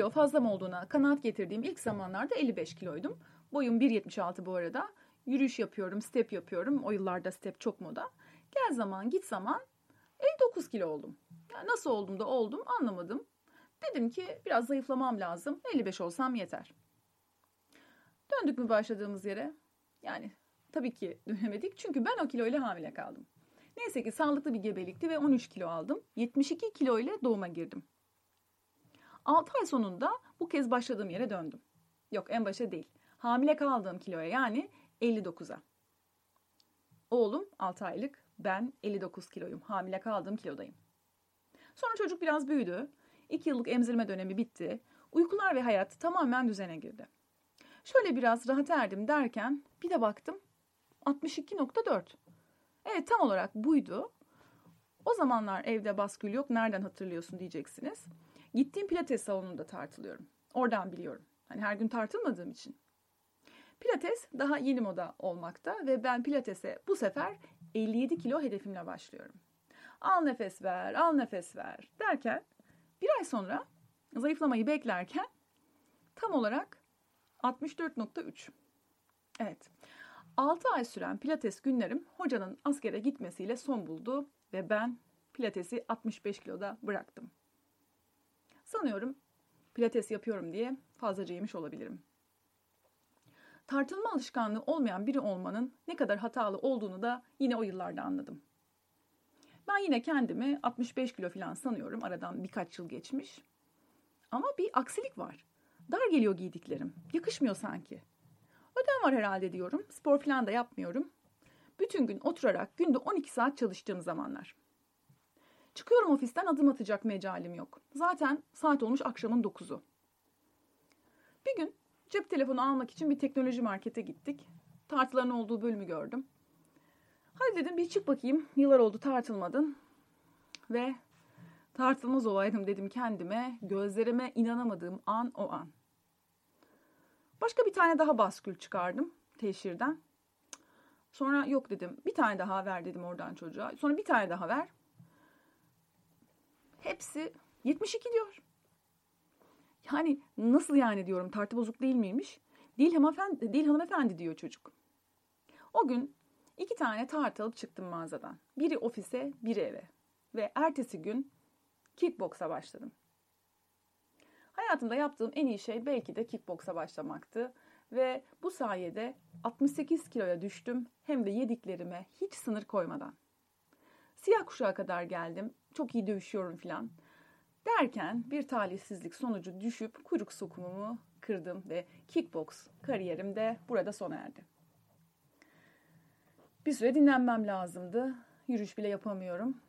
kilo fazlam olduğuna kanaat getirdiğim ilk zamanlarda 55 kiloydum. Boyum 1.76 bu arada. Yürüyüş yapıyorum, step yapıyorum. O yıllarda step çok moda. Gel zaman git zaman 59 kilo oldum. Yani nasıl oldum da oldum anlamadım. Dedim ki biraz zayıflamam lazım. 55 olsam yeter. Döndük mü başladığımız yere? Yani tabii ki dönemedik çünkü ben o kiloyla hamile kaldım. Neyse ki sağlıklı bir gebelikti ve 13 kilo aldım. 72 kilo ile doğuma girdim. 6 ay sonunda bu kez başladığım yere döndüm. Yok en başa değil. Hamile kaldığım kiloya yani 59'a. Oğlum 6 aylık, ben 59 kiloyum. Hamile kaldığım kilodayım. Sonra çocuk biraz büyüdü. 2 yıllık emzirme dönemi bitti. Uykular ve hayat tamamen düzene girdi. Şöyle biraz rahat erdim derken bir de baktım 62.4. Evet tam olarak buydu. O zamanlar evde baskül yok. Nereden hatırlıyorsun diyeceksiniz. Gittiğim pilates salonunda tartılıyorum. Oradan biliyorum. Hani her gün tartılmadığım için. Pilates daha yeni moda olmakta ve ben pilatese bu sefer 57 kilo hedefimle başlıyorum. Al nefes ver, al nefes ver derken bir ay sonra zayıflamayı beklerken tam olarak 64.3. Evet. 6 ay süren pilates günlerim hocanın askere gitmesiyle son buldu ve ben pilatesi 65 kiloda bıraktım. Sanıyorum pilates yapıyorum diye fazlaca yemiş olabilirim. Tartılma alışkanlığı olmayan biri olmanın ne kadar hatalı olduğunu da yine o yıllarda anladım. Ben yine kendimi 65 kilo falan sanıyorum. Aradan birkaç yıl geçmiş. Ama bir aksilik var. Dar geliyor giydiklerim. Yakışmıyor sanki. Ödem var herhalde diyorum. Spor falan da yapmıyorum. Bütün gün oturarak günde 12 saat çalıştığım zamanlar. Çıkıyorum ofisten adım atacak mecalim yok. Zaten saat olmuş akşamın 9'u. Bir gün cep telefonu almak için bir teknoloji markete gittik. Tartıların olduğu bölümü gördüm. Hadi dedim bir çık bakayım. Yıllar oldu tartılmadın. Ve tartılmaz olaydım dedim kendime. Gözlerime inanamadığım an o an. Başka bir tane daha baskül çıkardım teşhirden. Sonra yok dedim. Bir tane daha ver dedim oradan çocuğa. Sonra bir tane daha ver. Hepsi 72 diyor. Yani nasıl yani diyorum tartı bozuk değil miymiş? Değil hanımefendi, değil hanımefendi diyor çocuk. O gün iki tane tartı alıp çıktım mağazadan. Biri ofise, biri eve. Ve ertesi gün kickboksa başladım. Hayatımda yaptığım en iyi şey belki de kickboksa başlamaktı. Ve bu sayede 68 kiloya düştüm hem de yediklerime hiç sınır koymadan. Siyah kuşağa kadar geldim. Çok iyi dövüşüyorum filan. Derken bir talihsizlik sonucu düşüp kuyruk sokumumu kırdım ve kickbox kariyerim de burada sona erdi. Bir süre dinlenmem lazımdı. Yürüyüş bile yapamıyorum.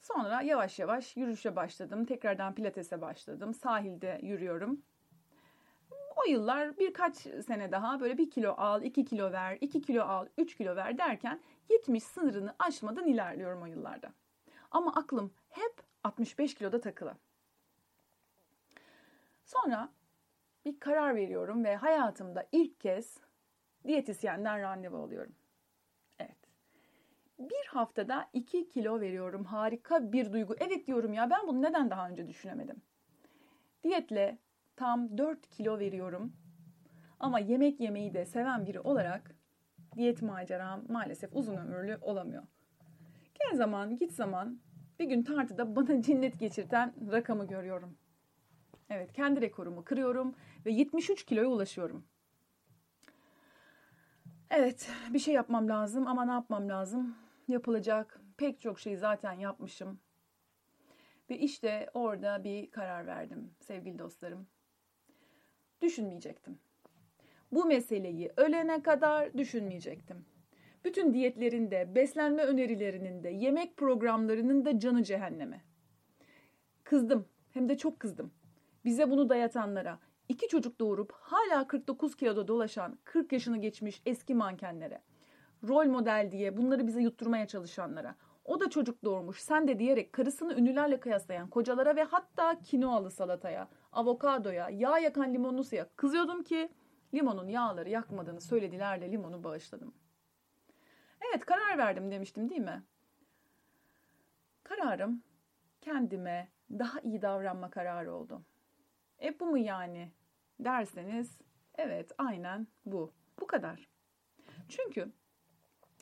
Sonra yavaş yavaş yürüyüşe başladım. Tekrardan pilatese başladım. Sahilde yürüyorum. O yıllar birkaç sene daha böyle bir kilo al, iki kilo ver, iki kilo al, üç kilo ver derken 70 sınırını aşmadan ilerliyorum o yıllarda. Ama aklım hep 65 kiloda takılı. Sonra bir karar veriyorum ve hayatımda ilk kez diyetisyenden randevu alıyorum. Evet. Bir haftada 2 kilo veriyorum. Harika bir duygu. Evet diyorum ya ben bunu neden daha önce düşünemedim? Diyetle tam 4 kilo veriyorum. Ama yemek yemeyi de seven biri olarak diyet maceram maalesef uzun ömürlü olamıyor. Zaman git zaman bir gün tartıda bana cinnet geçirten rakamı görüyorum. Evet kendi rekorumu kırıyorum ve 73 kiloya ulaşıyorum. Evet bir şey yapmam lazım ama ne yapmam lazım? Yapılacak pek çok şey zaten yapmışım. Ve işte orada bir karar verdim sevgili dostlarım. Düşünmeyecektim. Bu meseleyi ölene kadar düşünmeyecektim. Bütün diyetlerinde, beslenme önerilerinin de, yemek programlarının da canı cehenneme. Kızdım, hem de çok kızdım. Bize bunu dayatanlara, iki çocuk doğurup hala 49 kiloda dolaşan 40 yaşını geçmiş eski mankenlere, rol model diye bunları bize yutturmaya çalışanlara, o da çocuk doğurmuş sen de diyerek karısını ünlülerle kıyaslayan kocalara ve hatta kinoalı salataya, avokadoya, yağ yakan limonlu suya kızıyordum ki limonun yağları yakmadığını söylediler de limonu bağışladım. Evet karar verdim demiştim değil mi? Kararım kendime daha iyi davranma kararı oldu. E bu mu yani derseniz evet aynen bu. Bu kadar. Çünkü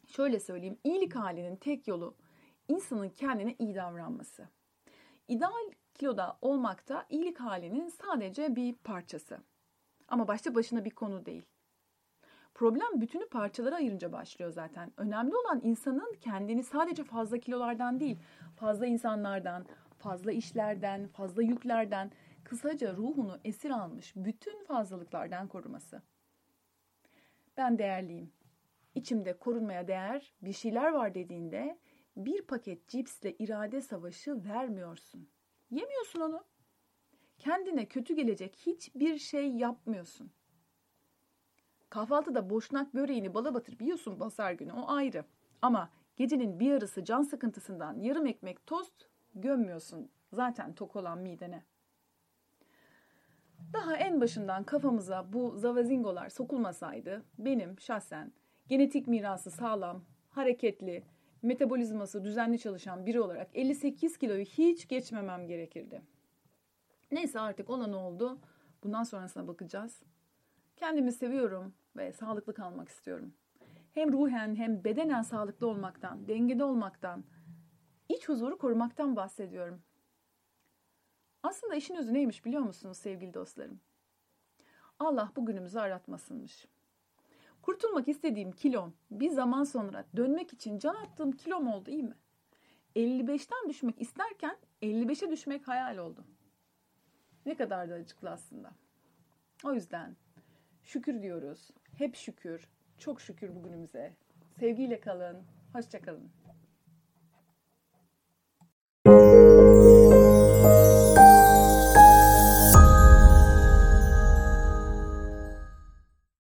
şöyle söyleyeyim iyilik halinin tek yolu insanın kendine iyi davranması. İdeal kiloda olmak da iyilik halinin sadece bir parçası. Ama başta başına bir konu değil. Problem bütünü parçalara ayırınca başlıyor zaten. Önemli olan insanın kendini sadece fazla kilolardan değil, fazla insanlardan, fazla işlerden, fazla yüklerden, kısaca ruhunu esir almış bütün fazlalıklardan koruması. Ben değerliyim. İçimde korunmaya değer bir şeyler var dediğinde bir paket cipsle irade savaşı vermiyorsun. Yemiyorsun onu. Kendine kötü gelecek hiçbir şey yapmıyorsun. Kahvaltıda boşnak böreğini bala batırıp yiyorsun basar günü o ayrı. Ama gecenin bir yarısı can sıkıntısından yarım ekmek tost gömmüyorsun zaten tok olan midene. Daha en başından kafamıza bu zavazingolar sokulmasaydı benim şahsen genetik mirası sağlam, hareketli, metabolizması düzenli çalışan biri olarak 58 kiloyu hiç geçmemem gerekirdi. Neyse artık olan oldu. Bundan sonrasına bakacağız. Kendimi seviyorum ve sağlıklı kalmak istiyorum. Hem ruhen hem bedenen sağlıklı olmaktan, dengede olmaktan, iç huzuru korumaktan bahsediyorum. Aslında işin özü neymiş biliyor musunuz sevgili dostlarım? Allah bugünümüzü aratmasınmış. Kurtulmak istediğim kilom bir zaman sonra dönmek için can attığım kilom oldu iyi mi? 55'ten düşmek isterken 55'e düşmek hayal oldu. Ne kadar da acıklı aslında. O yüzden şükür diyoruz. Hep şükür. Çok şükür bugünümüze. Sevgiyle kalın. Hoşçakalın.